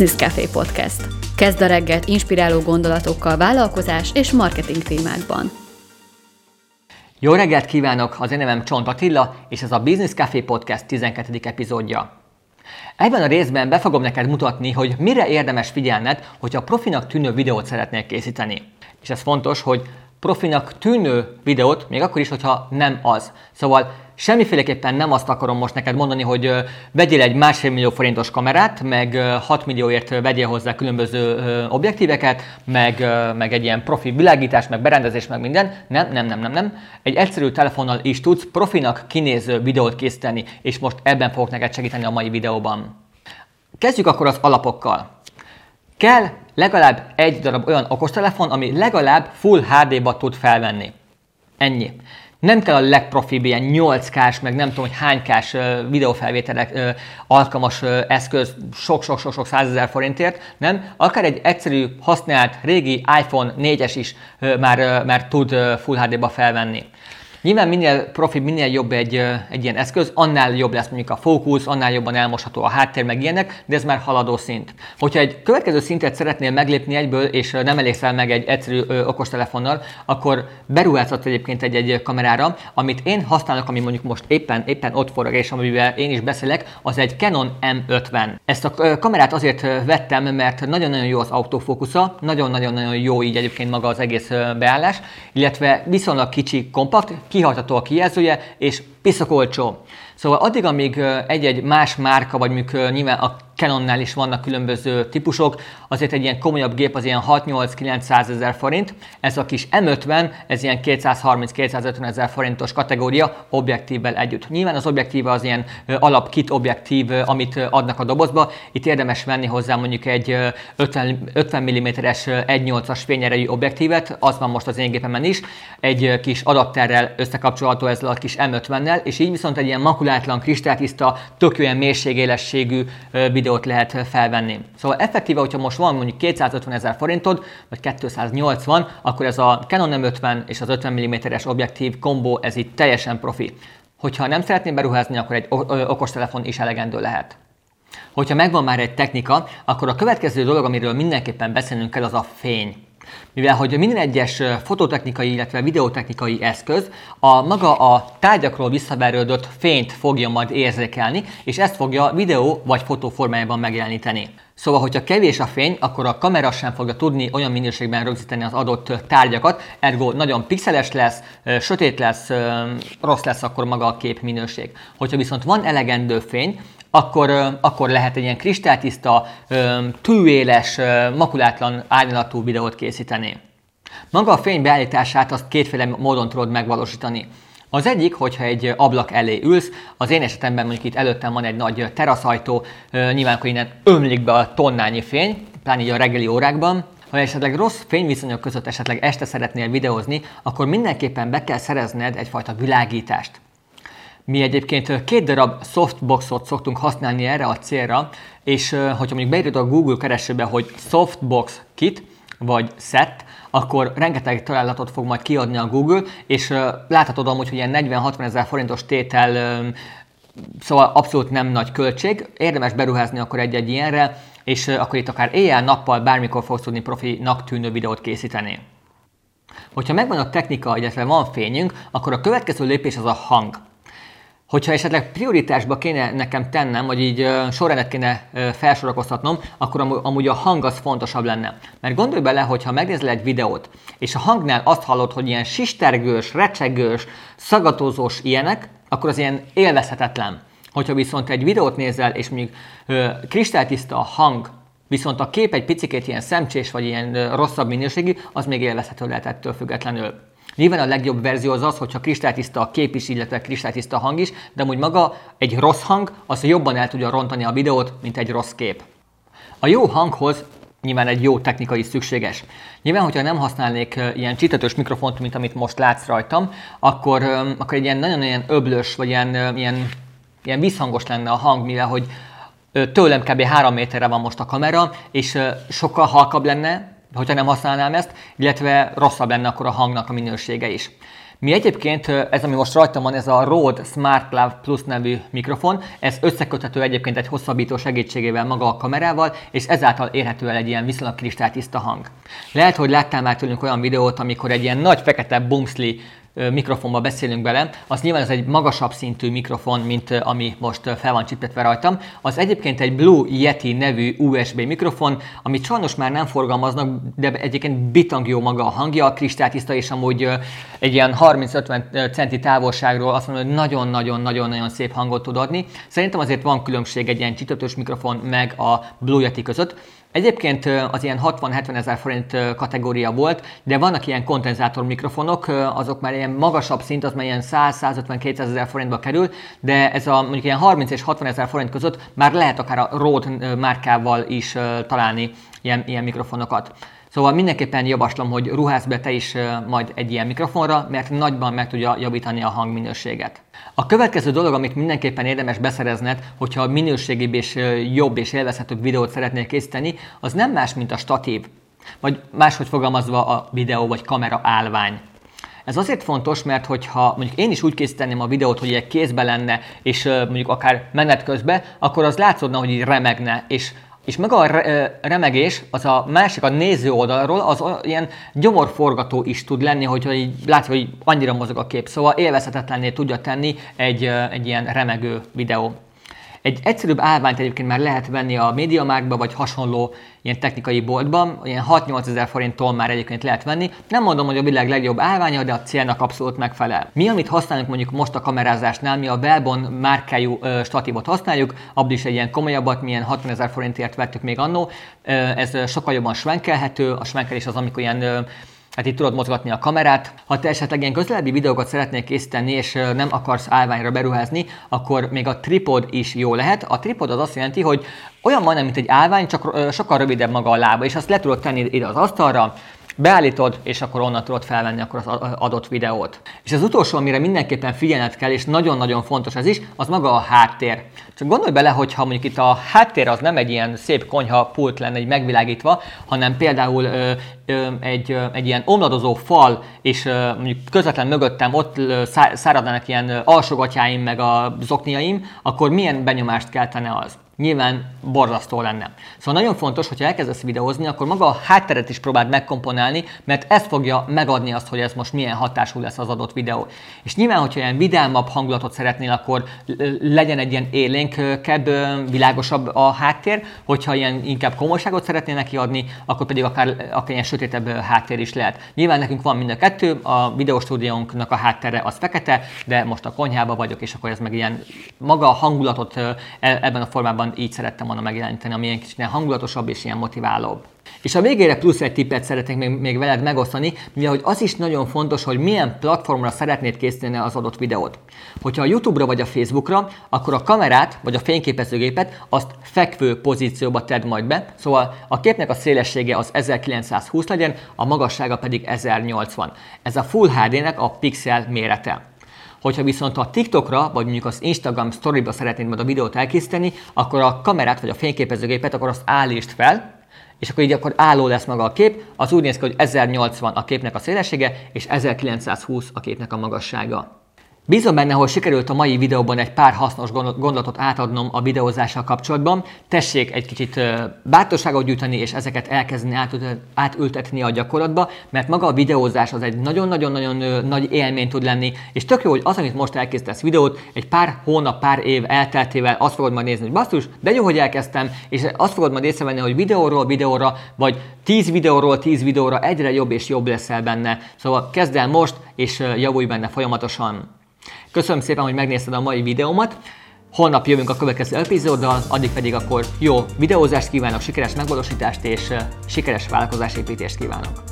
Business Café Podcast. Kezd a reggelt inspiráló gondolatokkal vállalkozás és marketing témákban. Jó reggelt kívánok! Az én nevem Csont Attila, és ez a Business Café Podcast 12. epizódja. Ebben a részben be fogom neked mutatni, hogy mire érdemes figyelned, hogyha profinak tűnő videót szeretnél készíteni. És ez fontos, hogy profinak tűnő videót, még akkor is, hogyha nem az. Szóval Semmiféleképpen nem azt akarom most neked mondani, hogy vegyél egy másfél millió forintos kamerát, meg 6 millióért vegyél hozzá különböző objektíveket, meg, meg egy ilyen profi világítás, meg berendezés, meg minden. Nem, nem, nem, nem, nem. Egy egyszerű telefonnal is tudsz profinak kinéző videót készíteni, és most ebben fogok neked segíteni a mai videóban. Kezdjük akkor az alapokkal. Kell legalább egy darab olyan okostelefon, ami legalább Full HD-ba tud felvenni. Ennyi. Nem kell a legprofibb ilyen 8K-s, meg nem tudom, hogy hánykás videófelvételek alkalmas eszköz sok-sok-sok százezer forintért, nem? Akár egy egyszerű, használt, régi iPhone 4-es is már, már tud Full HD-ba felvenni. Nyilván minél profi, minél jobb egy, egy ilyen eszköz, annál jobb lesz mondjuk a fókusz, annál jobban elmosható a háttér, meg ilyenek, de ez már haladó szint. Hogyha egy következő szintet szeretnél meglépni egyből, és nem elégszel meg egy egyszerű ö, okostelefonnal, akkor beruházhatsz egyébként egy, egy kamerára, amit én használok, ami mondjuk most éppen, éppen ott forog, és amivel én is beszélek, az egy Canon M50. Ezt a kamerát azért vettem, mert nagyon-nagyon jó az autofókusza, nagyon-nagyon-nagyon jó így egyébként maga az egész beállás, illetve viszonylag kicsi, kompakt, kihajtható a kijelzője, és olcsó. Szóval addig, amíg egy-egy más márka, vagy mondjuk nyilván a Canonnál is vannak különböző típusok, azért egy ilyen komolyabb gép az ilyen 6-8-900 ezer forint, ez a kis M50, ez ilyen 230-250 ezer forintos kategória objektívvel együtt. Nyilván az objektív az ilyen alap kit objektív, amit adnak a dobozba, itt érdemes venni hozzá mondjuk egy 50, 50 mm-es 1.8-as fényerejű objektívet, az van most az én gépemen is, egy kis adapterrel összekapcsolható ezzel a kis M50-nel, és így viszont egy ilyen makulátlan, kristálytiszta, tök olyan mélységélességű videó videót lehet felvenni. Szóval effektíve, hogyha most van mondjuk 250 ezer forintod, vagy 280, akkor ez a Canon M50 és az 50 mm-es objektív kombó, ez itt teljesen profi. Hogyha nem szeretném beruházni, akkor egy okostelefon is elegendő lehet. Hogyha megvan már egy technika, akkor a következő dolog, amiről mindenképpen beszélnünk kell, az a fény. Mivel hogy minden egyes fototechnikai, illetve videotechnikai eszköz a maga a tárgyakról visszaverődött fényt fogja majd érzékelni, és ezt fogja videó vagy fotó formájában megjeleníteni. Szóval, hogyha kevés a fény, akkor a kamera sem fogja tudni olyan minőségben rögzíteni az adott tárgyakat, ergo nagyon pixeles lesz, sötét lesz, rossz lesz akkor maga a kép minőség. Hogyha viszont van elegendő fény, akkor, akkor lehet egy ilyen kristálytiszta, tűéles, makulátlan árnyalatú videót készíteni. Maga a fény beállítását azt kétféle módon tudod megvalósítani. Az egyik, hogyha egy ablak elé ülsz, az én esetemben mondjuk itt előttem van egy nagy teraszajtó, nyilván akkor innen ömlik be a tonnányi fény, pláne így a reggeli órákban, ha esetleg rossz fényviszonyok között esetleg este szeretnél videózni, akkor mindenképpen be kell szerezned egyfajta világítást. Mi egyébként két darab softboxot szoktunk használni erre a célra, és hogyha mondjuk beírod a Google keresőbe, hogy softbox kit, vagy set, akkor rengeteg találatot fog majd kiadni a Google, és láthatod amúgy, hogy ilyen 40-60 ezer forintos tétel, szóval abszolút nem nagy költség, érdemes beruházni akkor egy-egy ilyenre, és akkor itt akár éjjel-nappal bármikor fogsz tudni profinak tűnő videót készíteni. Hogyha megvan a technika, illetve van fényünk, akkor a következő lépés az a hang. Hogyha esetleg prioritásba kéne nekem tennem, vagy így sorrendet kéne felsorakoztatnom, akkor am- amúgy a hang az fontosabb lenne. Mert gondolj bele, hogyha megnézel egy videót, és a hangnál azt hallod, hogy ilyen sistergős, recsegős, szagatózós ilyenek, akkor az ilyen élvezhetetlen. Hogyha viszont egy videót nézel, és mondjuk uh, kristálytiszta a hang, viszont a kép egy picikét ilyen szemcsés, vagy ilyen uh, rosszabb minőségű, az még élvezhető lehet ettől függetlenül. Nyilván a legjobb verzió az az, hogyha kristálytiszta a kép is, illetve kristálytiszta a hang is, de amúgy maga egy rossz hang, az jobban el tudja rontani a videót, mint egy rossz kép. A jó hanghoz nyilván egy jó technika is szükséges. Nyilván, hogyha nem használnék ilyen csítetős mikrofont, mint amit most látsz rajtam, akkor, akkor egy ilyen nagyon ilyen öblös, vagy ilyen, ilyen, ilyen visszhangos lenne a hang, mivel hogy tőlem kb. 3 méterre van most a kamera, és sokkal halkabb lenne, hogyha nem használnám ezt, illetve rosszabb lenne akkor a hangnak a minősége is. Mi egyébként, ez ami most rajtam van, ez a Rode Smart Cloud Plus nevű mikrofon, ez összeköthető egyébként egy hosszabbító segítségével maga a kamerával, és ezáltal érhető el egy ilyen viszonylag kristálytiszta hang. Lehet, hogy láttál már tőlünk olyan videót, amikor egy ilyen nagy fekete bumszli mikrofonba beszélünk bele, az nyilván ez egy magasabb szintű mikrofon, mint ami most fel van csipetve rajtam. Az egyébként egy Blue Yeti nevű USB mikrofon, amit sajnos már nem forgalmaznak, de egyébként bitang jó maga a hangja, kristálytiszta, és amúgy egy ilyen 30-50 centi távolságról azt mondom, hogy nagyon-nagyon-nagyon-nagyon szép hangot tud adni. Szerintem azért van különbség egy ilyen csitotós mikrofon meg a Blue Yeti között. Egyébként az ilyen 60-70 ezer forint kategória volt, de vannak ilyen kondenzátor mikrofonok, azok már ilyen magasabb szint, az már ilyen 100-150-200 ezer forintba kerül, de ez a mondjuk ilyen 30 és 60 ezer forint között már lehet akár a Rode márkával is találni ilyen, ilyen mikrofonokat. Szóval mindenképpen javaslom, hogy ruházz be te is majd egy ilyen mikrofonra, mert nagyban meg tudja javítani a hangminőséget. A következő dolog, amit mindenképpen érdemes beszerezned, hogyha minőségibb és jobb és élvezhetőbb videót szeretnél készíteni, az nem más, mint a statív. Vagy máshogy fogalmazva a videó vagy kamera állvány. Ez azért fontos, mert hogyha mondjuk én is úgy készíteném a videót, hogy egy kézbe lenne, és mondjuk akár menet közben, akkor az látszódna, hogy így remegne, és és meg a remegés, az a másik, a néző oldalról, az ilyen gyomorforgató is tud lenni, hogyha így látja, hogy annyira mozog a kép. Szóval élvezhetetlenné tudja tenni egy, egy ilyen remegő videó. Egy egyszerűbb állványt egyébként már lehet venni a MediaMarktba, vagy hasonló ilyen technikai boltban, ilyen 6-8 ezer forinttól már egyébként lehet venni. Nem mondom, hogy a világ legjobb állványa, de a célnak abszolút megfelel. Mi, amit használunk mondjuk most a kamerázásnál, mi a Belbon márkájú ö, statívot használjuk, abban is egy ilyen komolyabbat, milyen 60 ezer forintért vettük még annó. Ez sokkal jobban svenkelhető, a svenkelés az, amikor ilyen Hát itt tudod mozgatni a kamerát. Ha te esetleg ilyen közelebbi videókat szeretnél készíteni, és nem akarsz állványra beruházni, akkor még a tripod is jó lehet. A tripod az azt jelenti, hogy olyan majdnem, mint egy állvány, csak sokkal rövidebb maga a lába, és azt le tudod tenni ide az asztalra, beállítod, és akkor onnan tudod felvenni akkor az adott videót. És az utolsó, amire mindenképpen figyelned kell, és nagyon-nagyon fontos ez is, az maga a háttér. Csak gondolj bele, hogy ha mondjuk itt a háttér az nem egy ilyen szép konyha pult lenne, egy megvilágítva, hanem például ö, ö, egy, ö, egy ilyen omladozó fal, és ö, mondjuk közvetlen mögöttem ott ö, száradnának ilyen alsogatjáim, meg a zokniaim, akkor milyen benyomást keltene az? Nyilván borzasztó lenne. Szóval nagyon fontos, hogyha elkezdesz videózni, akkor maga a hátteret is próbáld megkomponálni, mert ez fogja megadni azt, hogy ez most milyen hatású lesz az adott videó. És nyilván, hogyha ilyen vidámabb hangulatot szeretnél, akkor legyen egy ilyen élénkebb, világosabb a háttér, hogyha ilyen inkább komolyságot szeretnél neki adni, akkor pedig akár, akár ilyen sötétebb háttér is lehet. Nyilván nekünk van mind a kettő, a videóstúdiónknak a háttere az fekete, de most a konyhába vagyok, és akkor ez meg ilyen maga a hangulatot e, ebben a formában így szerettem volna megjeleníteni, ami egy kicsit hangulatosabb és ilyen motiválóbb. És a végére plusz egy tippet szeretnék még, még veled megosztani, mivel hogy az is nagyon fontos, hogy milyen platformra szeretnéd készíteni az adott videót. Hogyha a YouTube-ra vagy a Facebookra, akkor a kamerát vagy a fényképezőgépet azt fekvő pozícióba tedd majd be, szóval a képnek a szélessége az 1920 legyen, a magassága pedig 1080. Ez a Full HD-nek a pixel mérete. Hogyha viszont a TikTokra, vagy mondjuk az Instagram storyba szeretnéd majd a videót elkészíteni, akkor a kamerát vagy a fényképezőgépet, akkor azt állítsd fel, és akkor így akkor álló lesz maga a kép, az úgy néz ki, hogy 1080 a képnek a szélessége, és 1920 a képnek a magassága. Bízom benne, hogy sikerült a mai videóban egy pár hasznos gondolatot átadnom a videózással kapcsolatban. Tessék egy kicsit bátorságot gyűjteni, és ezeket elkezdeni átültetni a gyakorlatba, mert maga a videózás az egy nagyon-nagyon-nagyon nagy élmény tud lenni, és tök jó, hogy az, amit most elkészítesz videót, egy pár hónap, pár év elteltével azt fogod majd nézni, hogy basszus, de jó, hogy elkezdtem, és azt fogod majd észrevenni, hogy videóról videóra, vagy 10 videóról 10 videóra egyre jobb és jobb leszel benne. Szóval kezd el most, és javulj benne folyamatosan. Köszönöm szépen, hogy megnézted a mai videómat. Holnap jövünk a következő epizóddal, addig pedig akkor jó videózást kívánok, sikeres megvalósítást és sikeres vállalkozásépítést kívánok.